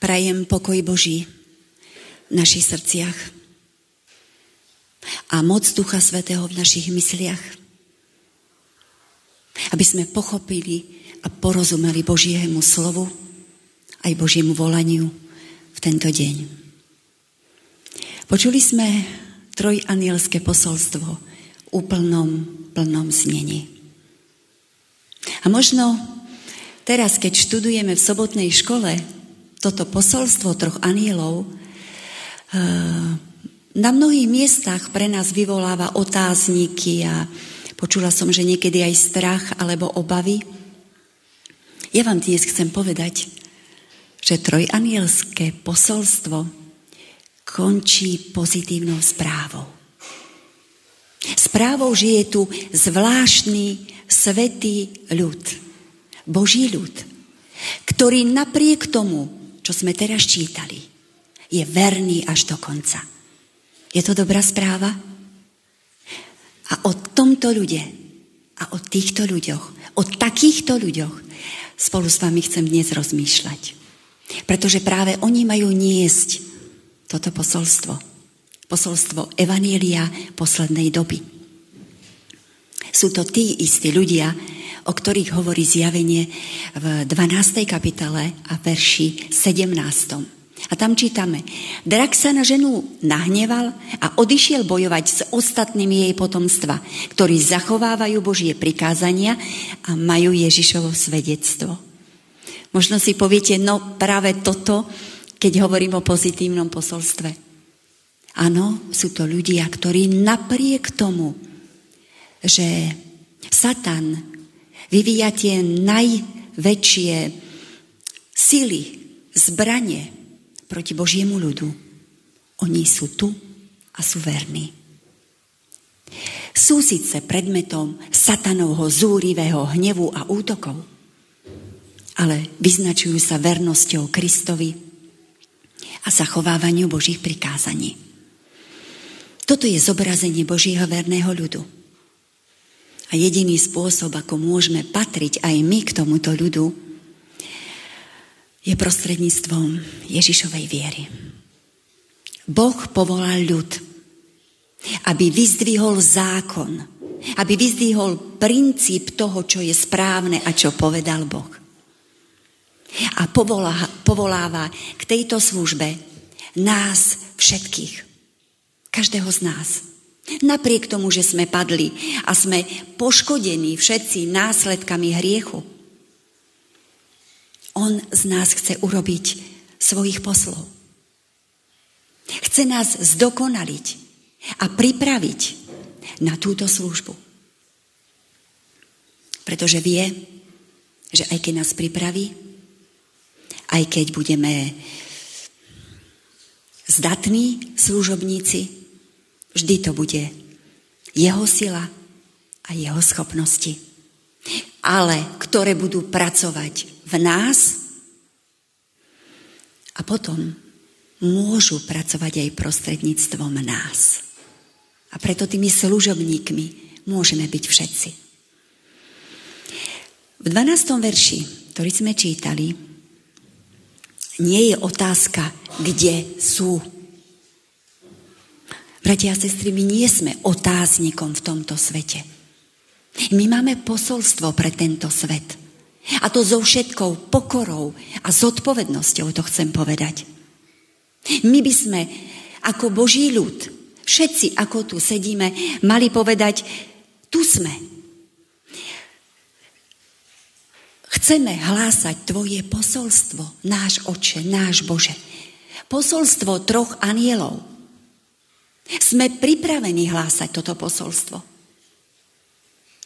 Prajem pokoj Boží v našich srdciach a moc Ducha Svetého v našich mysliach, aby sme pochopili a porozumeli Božiemu slovu aj Božiemu volaniu v tento deň. Počuli sme trojanielské posolstvo v úplnom, plnom znení. A možno teraz, keď študujeme v sobotnej škole toto posolstvo troch anielov, eh, na mnohých miestach pre nás vyvoláva otázniky a počula som, že niekedy aj strach alebo obavy. Ja vám dnes chcem povedať, že trojanielské posolstvo končí pozitívnou správou. Správou, že je tu zvláštny svetý ľud, Boží ľud, ktorý napriek tomu, čo sme teraz čítali, je verný až do konca. Je to dobrá správa? A o tomto ľude a o týchto ľuďoch, o takýchto ľuďoch spolu s vami chcem dnes rozmýšľať. Pretože práve oni majú niesť toto posolstvo. Posolstvo Evanília poslednej doby. Sú to tí istí ľudia, o ktorých hovorí zjavenie v 12. kapitole a verši 17. A tam čítame, drak sa na ženu nahneval a odišiel bojovať s ostatnými jej potomstva, ktorí zachovávajú Božie prikázania a majú Ježišovo svedectvo. Možno si poviete, no práve toto, keď hovorím o pozitívnom posolstve. Áno, sú to ľudia, ktorí napriek tomu, že Satan vyvíja tie najväčšie sily, zbranie, proti Božiemu ľudu. Oni sú tu a sú verní. Sú síce predmetom satanovho zúrivého hnevu a útokov, ale vyznačujú sa vernosťou Kristovi a zachovávaniu Božích prikázaní. Toto je zobrazenie Božieho verného ľudu. A jediný spôsob, ako môžeme patriť aj my k tomuto ľudu, je prostredníctvom Ježišovej viery. Boh povolal ľud, aby vyzdvihol zákon, aby vyzdvihol princíp toho, čo je správne a čo povedal Boh. A povolá, povoláva k tejto službe nás všetkých, každého z nás. Napriek tomu, že sme padli a sme poškodení všetci následkami hriechu, on z nás chce urobiť svojich poslov. Chce nás zdokonaliť a pripraviť na túto službu. Pretože vie, že aj keď nás pripraví, aj keď budeme zdatní služobníci, vždy to bude jeho sila a jeho schopnosti. Ale ktoré budú pracovať v nás a potom môžu pracovať aj prostredníctvom nás. A preto tými služobníkmi môžeme byť všetci. V 12. verši, ktorý sme čítali, nie je otázka, kde sú. Bratia a sestry, my nie sme otáznikom v tomto svete. My máme posolstvo pre tento svet. A to so všetkou pokorou a zodpovednosťou to chcem povedať. My by sme ako Boží ľud, všetci ako tu sedíme, mali povedať, tu sme. Chceme hlásať Tvoje posolstvo, náš Oče, náš Bože. Posolstvo troch anielov. Sme pripravení hlásať toto posolstvo.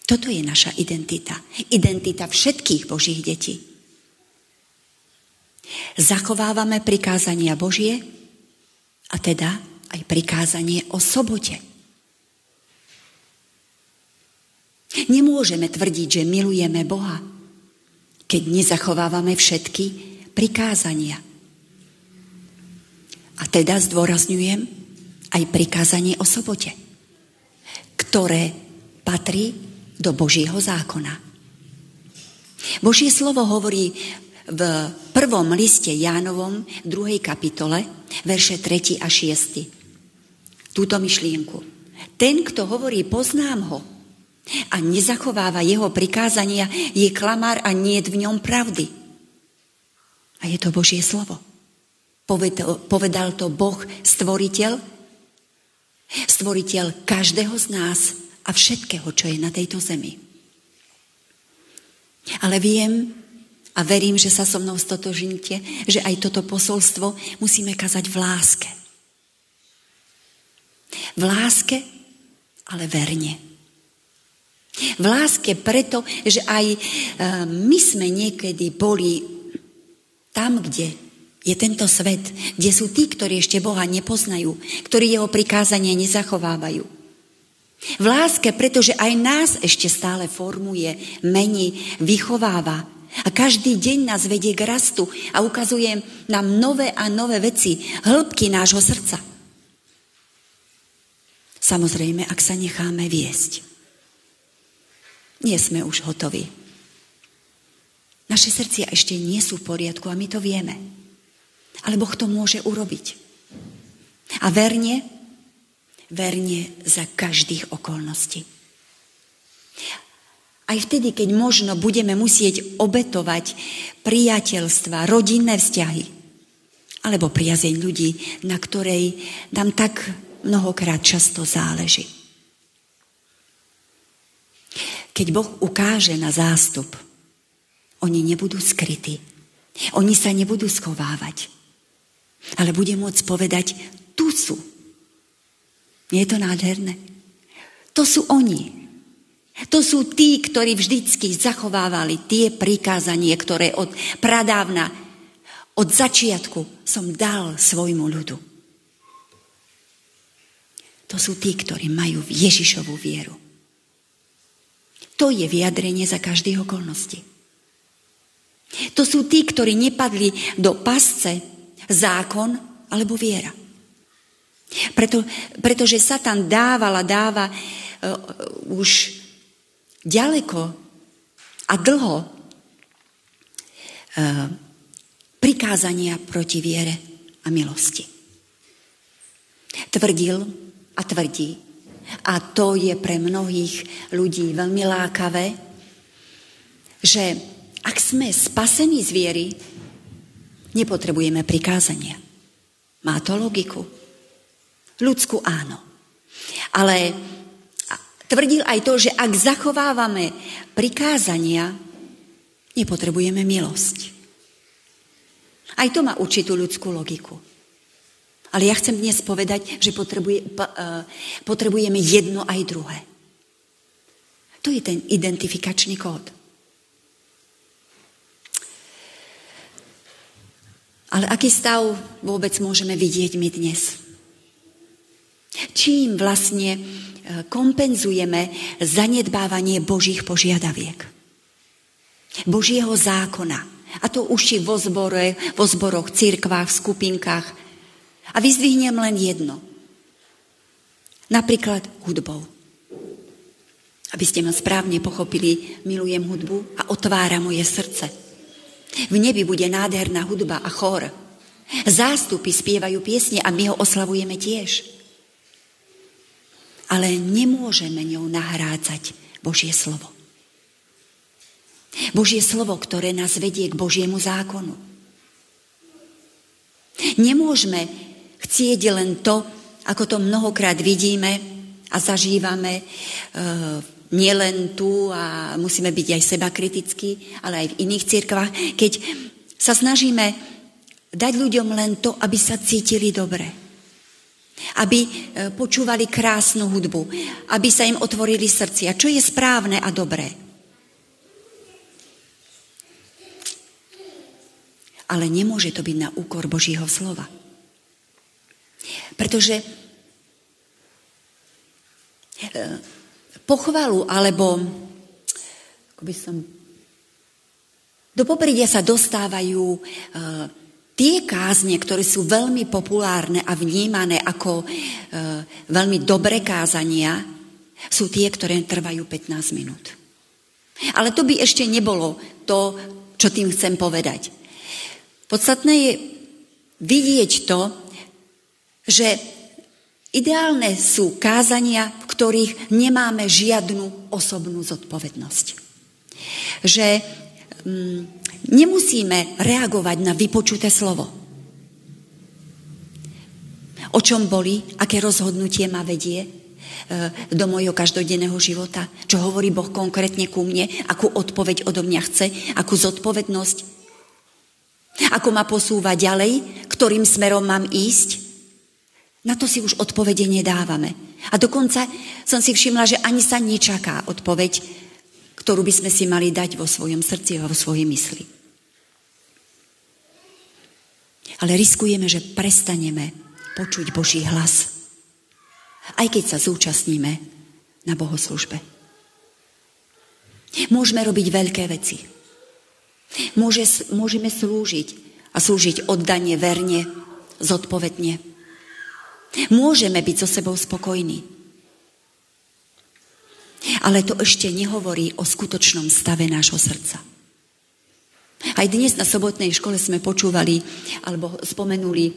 Toto je naša identita. Identita všetkých Božích detí. Zachovávame prikázania Božie a teda aj prikázanie o sobote. Nemôžeme tvrdiť, že milujeme Boha, keď nezachovávame všetky prikázania. A teda zdôrazňujem aj prikázanie o sobote, ktoré patrí do Božieho zákona. Božie slovo hovorí v prvom liste Jánovom, druhej kapitole, verše 3 a 6. Túto myšlienku. Ten, kto hovorí, poznám ho a nezachováva jeho prikázania, je klamár a nie v ňom pravdy. A je to Božie slovo. Povedal to Boh, stvoriteľ, stvoriteľ každého z nás a všetkého, čo je na tejto zemi. Ale viem a verím, že sa so mnou stotožníte, že aj toto posolstvo musíme kazať v láske. V láske, ale verne. V láske preto, že aj e, my sme niekedy boli tam, kde je tento svet, kde sú tí, ktorí ešte Boha nepoznajú, ktorí jeho prikázanie nezachovávajú. V láske, pretože aj nás ešte stále formuje, mení, vychováva. A každý deň nás vedie k rastu a ukazuje nám nové a nové veci, hĺbky nášho srdca. Samozrejme, ak sa necháme viesť. Nie sme už hotoví. Naše srdcia ešte nie sú v poriadku a my to vieme. Ale Boh to môže urobiť. A verne verne za každých okolností. Aj vtedy, keď možno budeme musieť obetovať priateľstva, rodinné vzťahy, alebo priazeň ľudí, na ktorej nám tak mnohokrát často záleží. Keď Boh ukáže na zástup, oni nebudú skrytí. Oni sa nebudú schovávať. Ale bude môcť povedať, tu sú. Nie je to nádherné? To sú oni. To sú tí, ktorí vždycky zachovávali tie prikázanie, ktoré od pradávna, od začiatku som dal svojmu ľudu. To sú tí, ktorí majú Ježišovú vieru. To je vyjadrenie za každých okolností. To sú tí, ktorí nepadli do pasce zákon alebo viera. Preto, pretože Satan dával a dáva uh, už ďaleko a dlho uh, prikázania proti viere a milosti. Tvrdil a tvrdí, a to je pre mnohých ľudí veľmi lákavé, že ak sme spasení z viery, nepotrebujeme prikázania. Má to logiku. Ľudskú áno. Ale tvrdil aj to, že ak zachovávame prikázania, nepotrebujeme milosť. Aj to má určitú ľudskú logiku. Ale ja chcem dnes povedať, že potrebuje, e, potrebujeme jedno aj druhé. To je ten identifikačný kód. Ale aký stav vôbec môžeme vidieť my dnes? Čím vlastne e, kompenzujeme zanedbávanie Božích požiadaviek. Božieho zákona. A to už či vo, zbore, vo zboroch, církvách, v skupinkách. A vyzdvihnem len jedno. Napríklad hudbou. Aby ste ma správne pochopili, milujem hudbu a otvára moje srdce. V nebi bude nádherná hudba a chor. Zástupy spievajú piesne a my ho oslavujeme tiež ale nemôžeme ňou nahrádzať Božie slovo. Božie slovo, ktoré nás vedie k Božiemu zákonu. Nemôžeme chcieť len to, ako to mnohokrát vidíme a zažívame e, nielen tu a musíme byť aj seba kritickí, ale aj v iných cirkvách, keď sa snažíme dať ľuďom len to, aby sa cítili dobre aby e, počúvali krásnu hudbu, aby sa im otvorili srdcia, čo je správne a dobré. Ale nemôže to byť na úkor Božího slova. Pretože e, pochvalu alebo ako by som do popredia sa dostávajú uh, Tie kázne, ktoré sú veľmi populárne a vnímané ako e, veľmi dobré kázania, sú tie, ktoré trvajú 15 minút. Ale to by ešte nebolo to, čo tým chcem povedať. Podstatné je vidieť to, že ideálne sú kázania, v ktorých nemáme žiadnu osobnú zodpovednosť. Že mm, nemusíme reagovať na vypočuté slovo. O čom boli, aké rozhodnutie ma vedie e, do mojho každodenného života, čo hovorí Boh konkrétne ku mne, akú odpoveď odo mňa chce, akú zodpovednosť, ako ma posúva ďalej, ktorým smerom mám ísť. Na to si už odpovede nedávame. A dokonca som si všimla, že ani sa nečaká odpoveď, ktorú by sme si mali dať vo svojom srdci a vo svojej mysli. Ale riskujeme, že prestaneme počuť Boží hlas. Aj keď sa zúčastníme na bohoslužbe. Môžeme robiť veľké veci. Môže, môžeme slúžiť a slúžiť oddanie verne, zodpovedne. Môžeme byť so sebou spokojní. Ale to ešte nehovorí o skutočnom stave nášho srdca. Aj dnes na sobotnej škole sme počúvali alebo spomenuli e,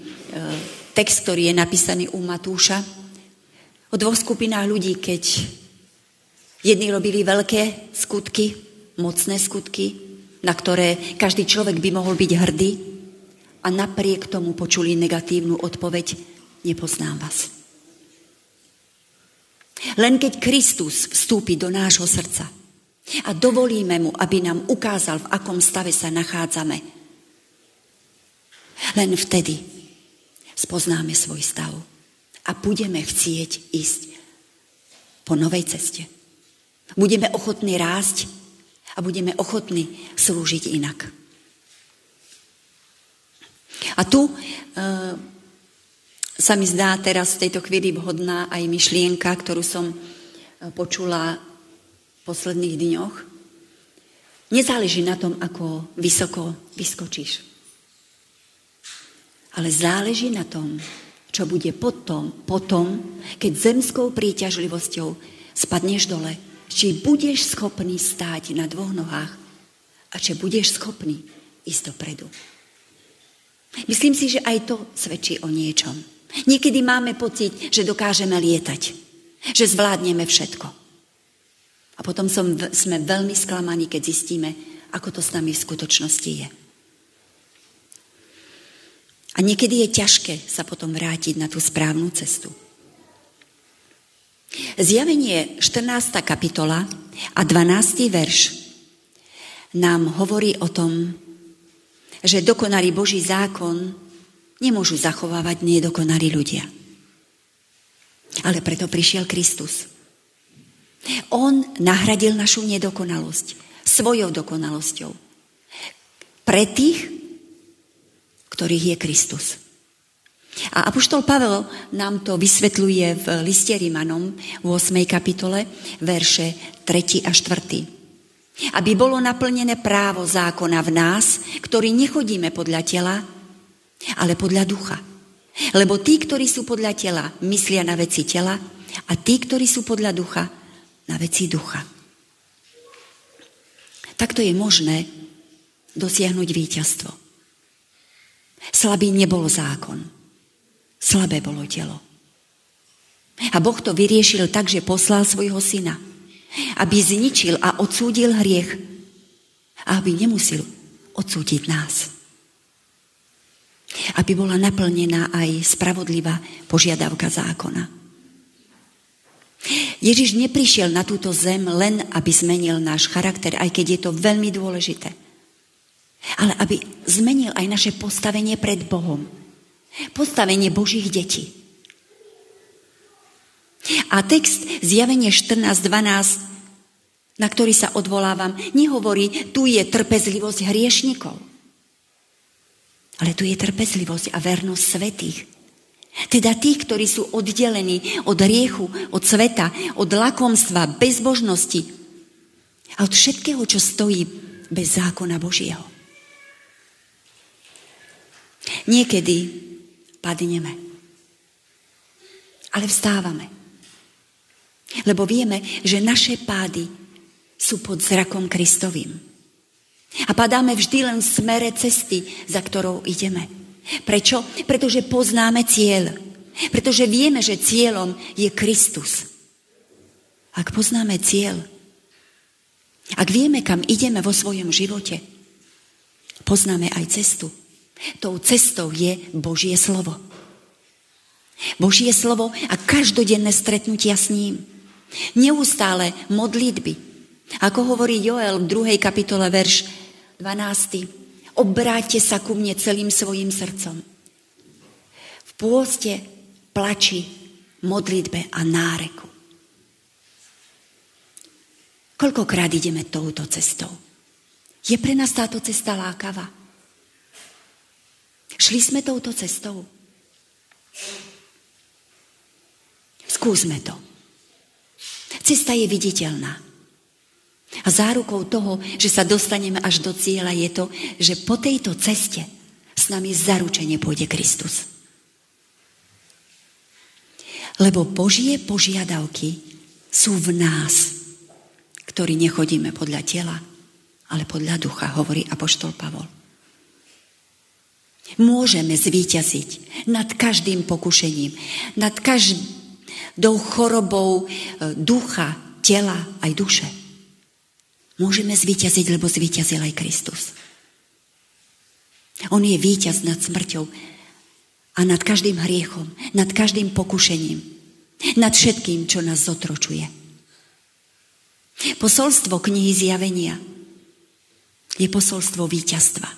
text, ktorý je napísaný u Matúša o dvoch skupinách ľudí, keď jedni robili veľké skutky, mocné skutky, na ktoré každý človek by mohol byť hrdý a napriek tomu počuli negatívnu odpoveď, nepoznám vás. Len keď Kristus vstúpi do nášho srdca, a dovolíme mu, aby nám ukázal, v akom stave sa nachádzame. Len vtedy spoznáme svoj stav a budeme chcieť ísť po novej ceste. Budeme ochotní rásť a budeme ochotní slúžiť inak. A tu e, sa mi zdá teraz v tejto chvíli vhodná aj myšlienka, ktorú som e, počula posledných dňoch, nezáleží na tom, ako vysoko vyskočíš. Ale záleží na tom, čo bude potom, potom, keď zemskou príťažlivosťou spadneš dole, či budeš schopný stáť na dvoch nohách a či budeš schopný ísť dopredu. Myslím si, že aj to svedčí o niečom. Niekedy máme pocit, že dokážeme lietať, že zvládneme všetko. A potom som, sme veľmi sklamaní, keď zistíme, ako to s nami v skutočnosti je. A niekedy je ťažké sa potom vrátiť na tú správnu cestu. Zjavenie 14. kapitola a 12. verš nám hovorí o tom, že dokonalý Boží zákon nemôžu zachovávať nedokonalí ľudia. Ale preto prišiel Kristus on nahradil našu nedokonalosť svojou dokonalosťou. Pre tých, ktorých je Kristus. A Apoštol Pavel nám to vysvetľuje v liste Rimanom v 8. kapitole, verše 3 a 4. Aby bolo naplnené právo zákona v nás, ktorí nechodíme podľa tela, ale podľa ducha. Lebo tí, ktorí sú podľa tela, myslia na veci tela a tí, ktorí sú podľa ducha, na veci ducha. Takto je možné dosiahnuť víťazstvo. Slabý nebol zákon. Slabé bolo telo. A Boh to vyriešil tak, že poslal svojho syna, aby zničil a odsúdil hriech a aby nemusil odsúdiť nás. Aby bola naplnená aj spravodlivá požiadavka zákona. Ježiš neprišiel na túto zem len, aby zmenil náš charakter, aj keď je to veľmi dôležité. Ale aby zmenil aj naše postavenie pred Bohom. Postavenie Božích detí. A text zjavenie 14.12, na ktorý sa odvolávam, nehovorí, tu je trpezlivosť hriešnikov. Ale tu je trpezlivosť a vernosť svetých. Teda tých, ktorí sú oddelení od riechu, od sveta, od lakomstva, bezbožnosti a od všetkého, čo stojí bez zákona Božieho. Niekedy padneme, ale vstávame. Lebo vieme, že naše pády sú pod zrakom Kristovým. A padáme vždy len v smere cesty, za ktorou ideme. Prečo? Pretože poznáme cieľ. Pretože vieme, že cieľom je Kristus. Ak poznáme cieľ, ak vieme, kam ideme vo svojom živote, poznáme aj cestu. Tou cestou je Božie slovo. Božie slovo a každodenné stretnutia s ním. Neustále modlitby. Ako hovorí Joel v 2. kapitole verš 12. Obráťte sa ku mne celým svojim srdcom. V pôste, plači, modlitbe a náreku. Koľkokrát ideme touto cestou? Je pre nás táto cesta lákava? Šli sme touto cestou? Skúsme to. Cesta je viditeľná. A zárukou toho, že sa dostaneme až do cieľa, je to, že po tejto ceste s nami zaručene pôjde Kristus. Lebo Božie požiadavky sú v nás ktorí nechodíme podľa tela, ale podľa ducha, hovorí Apoštol Pavol. Môžeme zvíťaziť nad každým pokušením, nad každou chorobou e, ducha, tela aj duše. Môžeme zvíťaziť, lebo zvíťazil aj Kristus. On je víťaz nad smrťou a nad každým hriechom, nad každým pokušením, nad všetkým, čo nás zotročuje. Posolstvo knihy zjavenia je posolstvo víťazstva.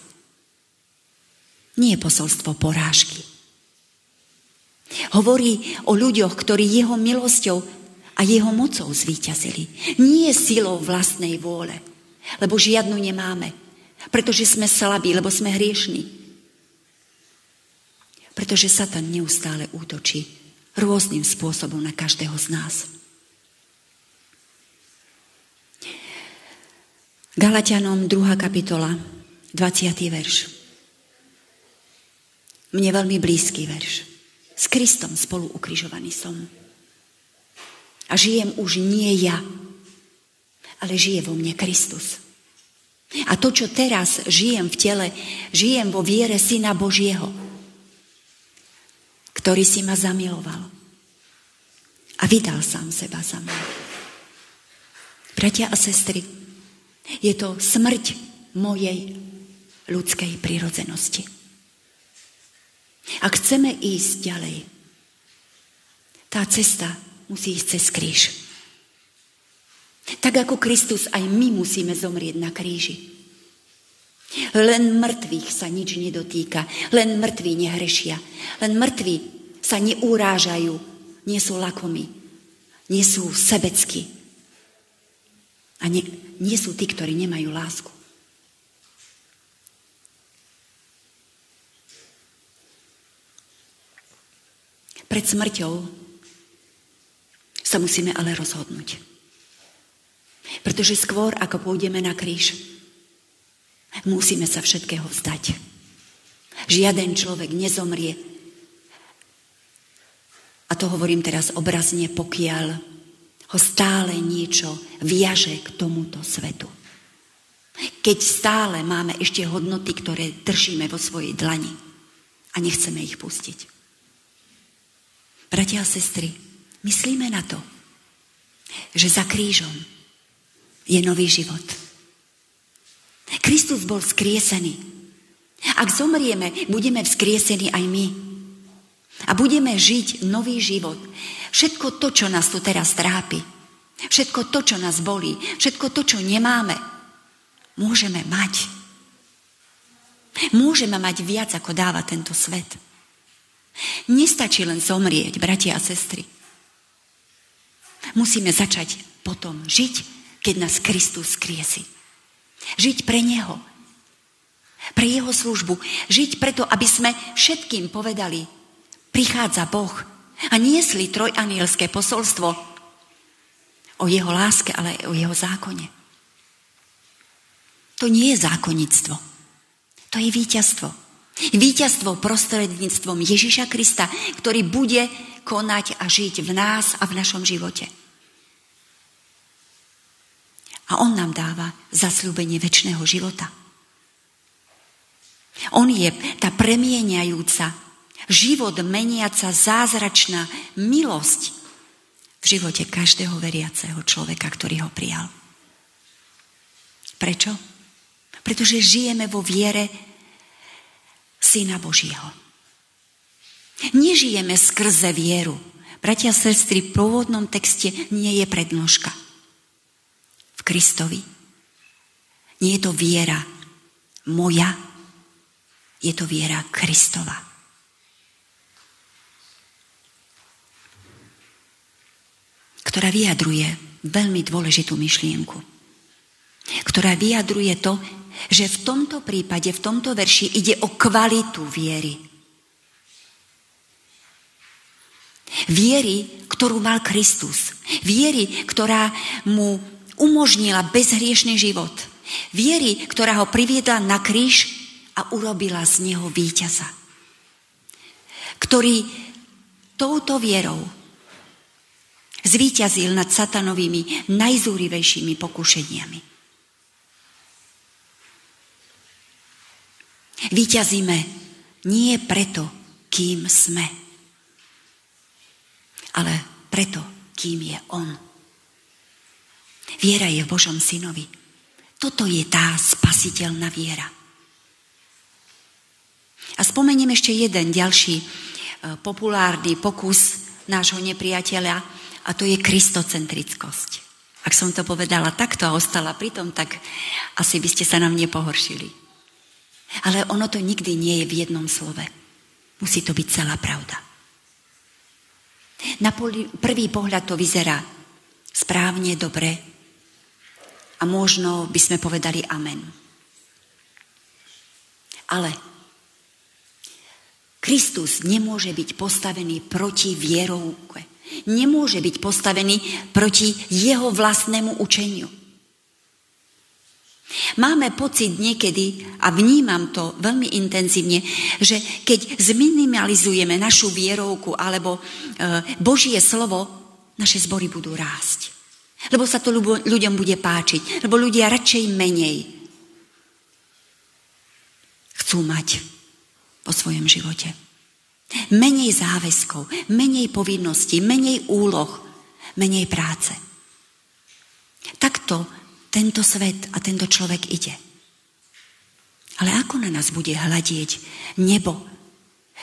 Nie posolstvo porážky. Hovorí o ľuďoch, ktorí jeho milosťou a jeho mocou zvíťazili. Nie silou vlastnej vôle, lebo žiadnu nemáme, pretože sme slabí, lebo sme hriešní. Pretože Satan neustále útočí rôznym spôsobom na každého z nás. Galatianom 2. kapitola, 20. verš. Mne veľmi blízky verš. S Kristom spolu ukrižovaný som. A žijem už nie ja, ale žije vo mne Kristus. A to, čo teraz žijem v tele, žijem vo viere Syna Božieho, ktorý si ma zamiloval a vydal sám seba za mňa. Bratia a sestry, je to smrť mojej ľudskej prirodzenosti. Ak chceme ísť ďalej, tá cesta musí ísť cez kríž. Tak ako Kristus, aj my musíme zomrieť na kríži. Len mŕtvych sa nič nedotýka, len mŕtvi nehrešia, len mŕtvi sa neúrážajú, nie sú lakomi, nie sú sebeckí. A ne, nie sú tí, ktorí nemajú lásku. Pred smrťou sa musíme ale rozhodnúť. Pretože skôr, ako pôjdeme na kríž, musíme sa všetkého vzdať. Žiaden človek nezomrie. A to hovorím teraz obrazne, pokiaľ ho stále niečo viaže k tomuto svetu. Keď stále máme ešte hodnoty, ktoré držíme vo svojej dlani a nechceme ich pustiť. Bratia a sestry, myslíme na to, že za krížom je nový život. Kristus bol vzkriesený. Ak zomrieme, budeme vzkriesení aj my. A budeme žiť nový život. Všetko to, čo nás tu teraz trápi, všetko to, čo nás bolí, všetko to, čo nemáme, môžeme mať. Môžeme mať viac, ako dáva tento svet. Nestačí len zomrieť, bratia a sestry. Musíme začať potom žiť, keď nás Kristus skriesi. Žiť pre Neho. Pre Jeho službu. Žiť preto, aby sme všetkým povedali, prichádza Boh a niesli trojanielské posolstvo o jeho láske, ale aj o jeho zákone. To nie je zákonnictvo. To je víťazstvo. Víťazstvo prostredníctvom Ježiša Krista, ktorý bude konať a žiť v nás a v našom živote. A on nám dáva zasľúbenie väčšného života. On je tá premieniajúca, život meniaca, zázračná milosť v živote každého veriaceho človeka, ktorý ho prijal. Prečo? Pretože žijeme vo viere Syna Božího. Nežijeme skrze vieru. Bratia a sestry, v pôvodnom texte nie je prednožka. V Kristovi. Nie je to viera moja, je to viera Kristova. Ktorá vyjadruje veľmi dôležitú myšlienku. Ktorá vyjadruje to, že v tomto prípade, v tomto verši ide o kvalitu viery. Viery, ktorú mal Kristus. Viery, ktorá mu umožnila bezhriešný život. Viery, ktorá ho priviedla na kríž a urobila z neho víťaza. Ktorý touto vierou zvíťazil nad satanovými najzúrivejšími pokušeniami. Výťazíme nie preto, kým sme, ale preto, kým je On. Viera je v Božom synovi. Toto je tá spasiteľná viera. A spomeniem ešte jeden ďalší e, populárny pokus nášho nepriateľa a to je kristocentrickosť. Ak som to povedala takto a ostala pri tom, tak asi by ste sa nám nepohoršili. Ale ono to nikdy nie je v jednom slove. Musí to byť celá pravda. Na prvý pohľad to vyzerá správne, dobre a možno by sme povedali amen. Ale Kristus nemôže byť postavený proti vierovke. Nemôže byť postavený proti jeho vlastnému učeniu. Máme pocit niekedy, a vnímam to veľmi intenzívne, že keď zminimalizujeme našu vierovku alebo e, Božie slovo, naše zbory budú rásť. Lebo sa to ľuďom bude páčiť. Lebo ľudia radšej menej chcú mať vo svojom živote. Menej záväzkov, menej povinností, menej úloh, menej práce. Takto tento svet a tento človek ide. Ale ako na nás bude hľadieť nebo,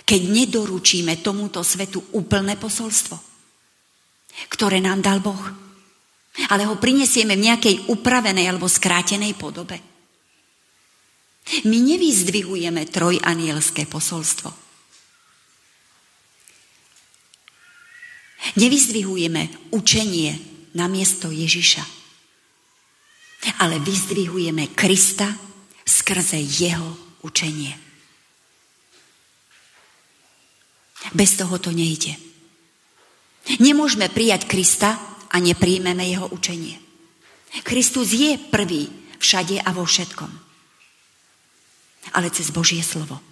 keď nedoručíme tomuto svetu úplné posolstvo, ktoré nám dal Boh? Ale ho prinesieme v nejakej upravenej alebo skrátenej podobe. My nevyzdvihujeme trojanielské posolstvo. Nevyzdvihujeme učenie na miesto Ježiša ale vyzdvihujeme Krista skrze jeho učenie. Bez toho to nejde. Nemôžeme prijať Krista a nepríjmeme jeho učenie. Kristus je prvý všade a vo všetkom. Ale cez Božie slovo.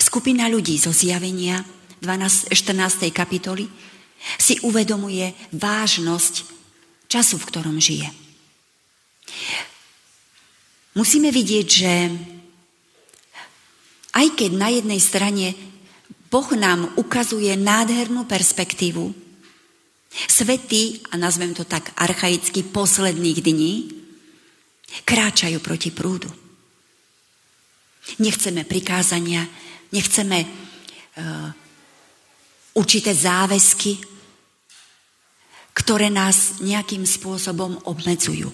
Skupina ľudí zo zjavenia 12, 14. kapitoly si uvedomuje vážnosť času, v ktorom žije. Musíme vidieť, že aj keď na jednej strane Boh nám ukazuje nádhernú perspektívu, svety, a nazvem to tak archaicky, posledných dní, kráčajú proti prúdu. Nechceme prikázania, nechceme uh, určité záväzky, ktoré nás nejakým spôsobom obmedzujú.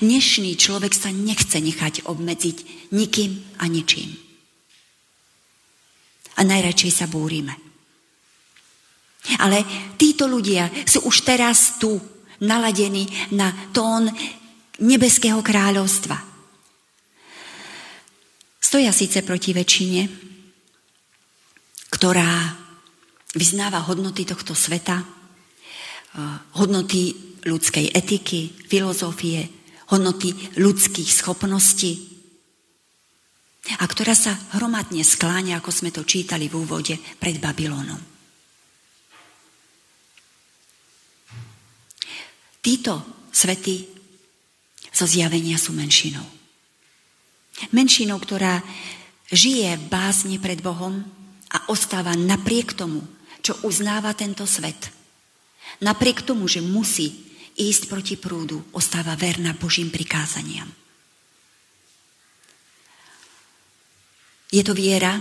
Dnešný človek sa nechce nechať obmedziť nikým a ničím. A najradšej sa búrime. Ale títo ľudia sú už teraz tu, naladení na tón nebeského kráľovstva. Stoja síce proti väčšine, ktorá vyznáva hodnoty tohto sveta, hodnoty ľudskej etiky, filozofie, hodnoty ľudských schopností a ktorá sa hromadne skláňa, ako sme to čítali v úvode, pred Babylónom. Títo svety zo zjavenia sú menšinou. menšinou, ktorá žije v básni pred Bohom a ostáva napriek tomu, čo uznáva tento svet. Napriek tomu, že musí ísť proti prúdu, ostáva verná Božím prikázaniam. Je to viera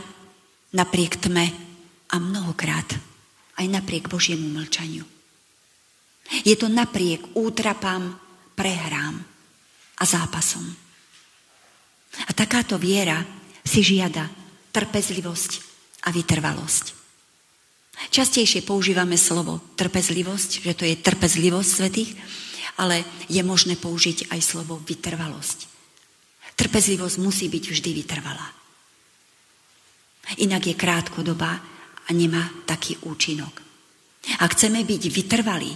napriek tme a mnohokrát aj napriek Božiemu mlčaniu. Je to napriek útrapám, prehrám a zápasom. A takáto viera si žiada trpezlivosť a vytrvalosť. Častejšie používame slovo trpezlivosť, že to je trpezlivosť svetých, ale je možné použiť aj slovo vytrvalosť. Trpezlivosť musí byť vždy vytrvalá. Inak je krátkodobá a nemá taký účinok. Ak chceme byť vytrvalí,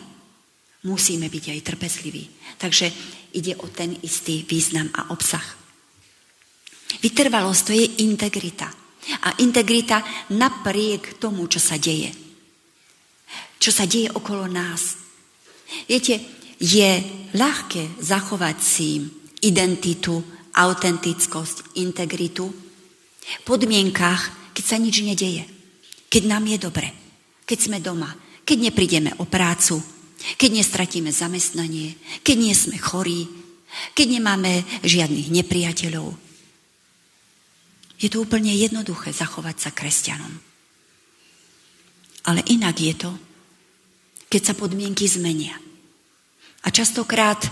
musíme byť aj trpezliví. Takže ide o ten istý význam a obsah. Vytrvalosť to je integrita. A integrita napriek tomu, čo sa deje. Čo sa deje okolo nás. Viete, je ľahké zachovať si identitu, autentickosť, integritu v podmienkách, keď sa nič nedeje. Keď nám je dobre. Keď sme doma. Keď neprídeme o prácu. Keď nestratíme zamestnanie. Keď nie sme chorí. Keď nemáme žiadnych nepriateľov. Je to úplne jednoduché zachovať sa kresťanom. Ale inak je to, keď sa podmienky zmenia. A častokrát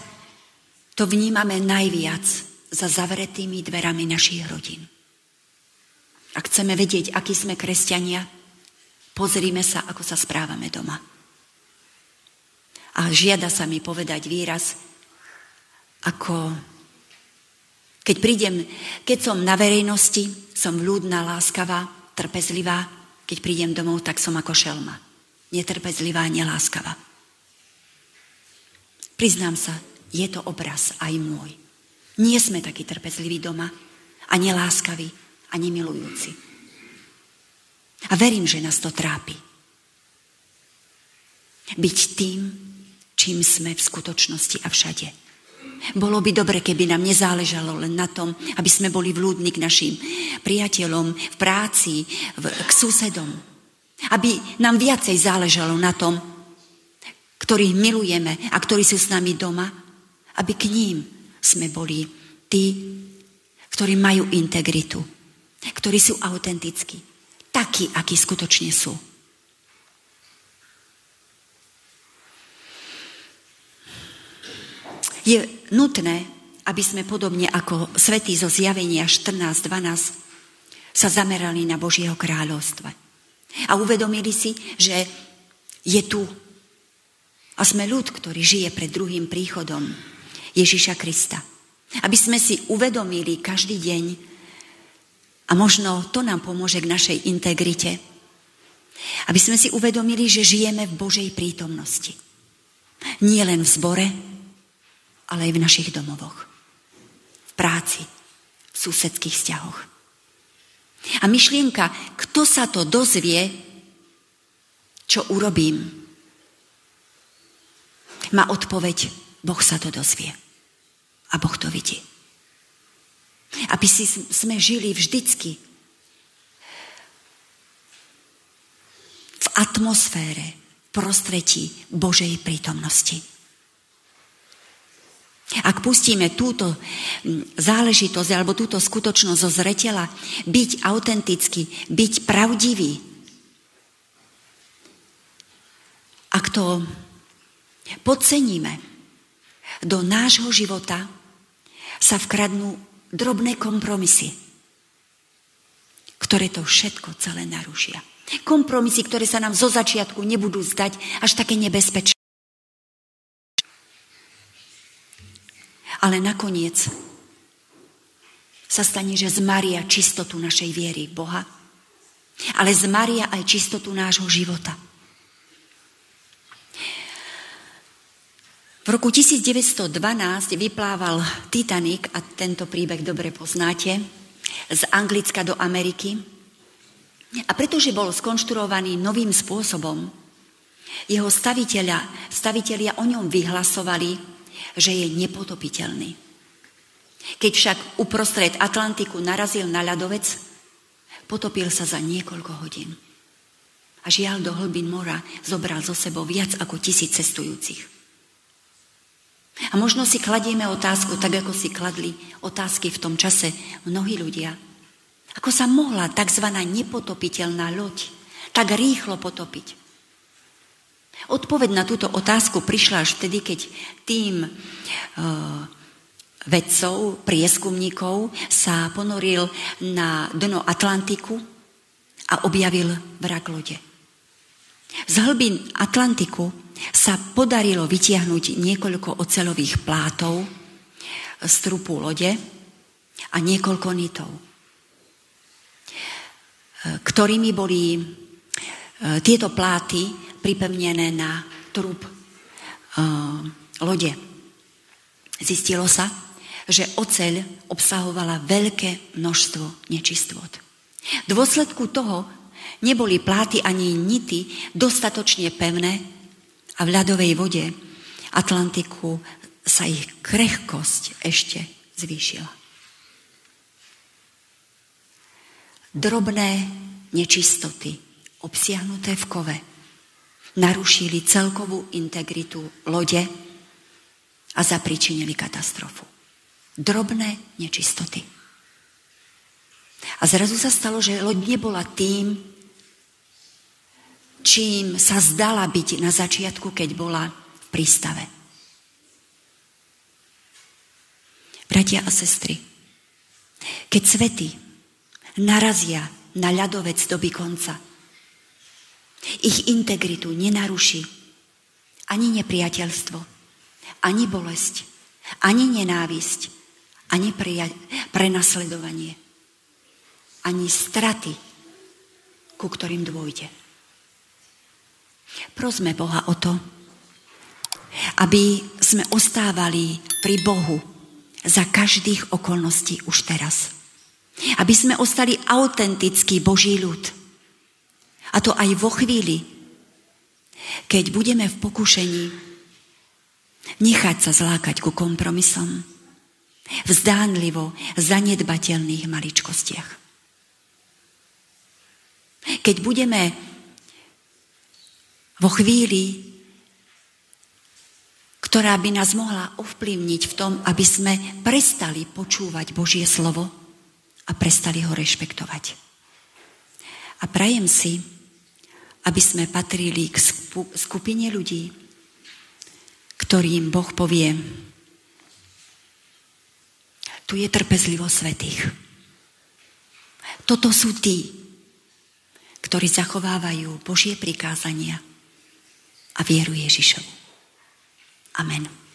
to vnímame najviac za zavretými dverami našich rodín. Ak chceme vedieť, akí sme kresťania, pozrime sa, ako sa správame doma. A žiada sa mi povedať výraz, ako keď prídem, keď som na verejnosti, som vľúdna, láskavá, trpezlivá. Keď prídem domov, tak som ako šelma. Netrpezlivá, neláskavá. Priznám sa, je to obraz aj môj. Nie sme takí trpezliví doma a neláskaví a nemilujúci. A verím, že nás to trápi. Byť tým, čím sme v skutočnosti a všade. Bolo by dobre, keby nám nezáležalo len na tom, aby sme boli vľúdni k našim priateľom, v práci, v, k susedom. Aby nám viacej záležalo na tom, ktorých milujeme a ktorí sú s nami doma, aby k ním sme boli tí, ktorí majú integritu, ktorí sú autentickí, takí, akí skutočne sú. Je nutné, aby sme podobne ako svetí zo zjavenia 14.12 sa zamerali na Božieho kráľovstva. A uvedomili si, že je tu. A sme ľud, ktorý žije pred druhým príchodom Ježiša Krista. Aby sme si uvedomili každý deň, a možno to nám pomôže k našej integrite, aby sme si uvedomili, že žijeme v Božej prítomnosti. Nie len v zbore, ale aj v našich domovoch, v práci, v susedských vzťahoch. A myšlienka, kto sa to dozvie, čo urobím, má odpoveď, Boh sa to dozvie. A Boh to vidí. Aby si sme žili vždycky v atmosfére, prostredí Božej prítomnosti. Ak pustíme túto záležitosť alebo túto skutočnosť zo zretela, byť autentický, byť pravdivý, ak to podceníme, do nášho života sa vkradnú drobné kompromisy, ktoré to všetko celé narušia. Kompromisy, ktoré sa nám zo začiatku nebudú zdať až také nebezpečné. Ale nakoniec sa stane, že zmaria čistotu našej viery Boha, ale zmaria aj čistotu nášho života. V roku 1912 vyplával Titanic, a tento príbeh dobre poznáte, z Anglicka do Ameriky. A pretože bol skonštruovaný novým spôsobom, jeho staviteľia, staviteľia o ňom vyhlasovali, že je nepotopiteľný. Keď však uprostred Atlantiku narazil na ľadovec, potopil sa za niekoľko hodín. A žiaľ do hlbín mora zobral zo sebou viac ako tisíc cestujúcich. A možno si kladieme otázku, tak ako si kladli otázky v tom čase mnohí ľudia. Ako sa mohla tzv. nepotopiteľná loď tak rýchlo potopiť? Odpoveď na túto otázku prišla až vtedy, keď tým uh, vedcov, prieskumníkov sa ponoril na dno Atlantiku a objavil vrak lode. Z hlbín Atlantiku sa podarilo vytiahnuť niekoľko ocelových plátov z trupu lode a niekoľko nitov, ktorými boli e, tieto pláty pripevnené na trup e, lode. Zistilo sa, že oceľ obsahovala veľké množstvo nečistôt. V dôsledku toho neboli pláty ani nity dostatočne pevné a v ľadovej vode Atlantiku sa ich krehkosť ešte zvýšila. Drobné nečistoty obsiahnuté v kove narušili celkovú integritu lode a zapričinili katastrofu drobné nečistoty. A zrazu sa stalo, že loď nebola tým, čím sa zdala byť na začiatku, keď bola v prístave. Bratia a sestry, keď svety narazia na ľadovec doby konca, ich integritu nenaruší ani nepriateľstvo, ani bolesť, ani nenávisť, ani prenasledovanie, ani straty, ku ktorým dôjde. Prosme Boha o to, aby sme ostávali pri Bohu za každých okolností už teraz. Aby sme ostali autentický Boží ľud. A to aj vo chvíli, keď budeme v pokušení nechať sa zlákať ku kompromisom, v zdánlivo zanedbateľných maličkostiach. Keď budeme vo chvíli, ktorá by nás mohla ovplyvniť v tom, aby sme prestali počúvať Božie slovo a prestali ho rešpektovať. A prajem si, aby sme patrili k skupine ľudí, ktorým Boh povie, tu je trpezlivo svetých. Toto sú tí, ktorí zachovávajú Božie prikázania a vieru Ježišovu. Amen.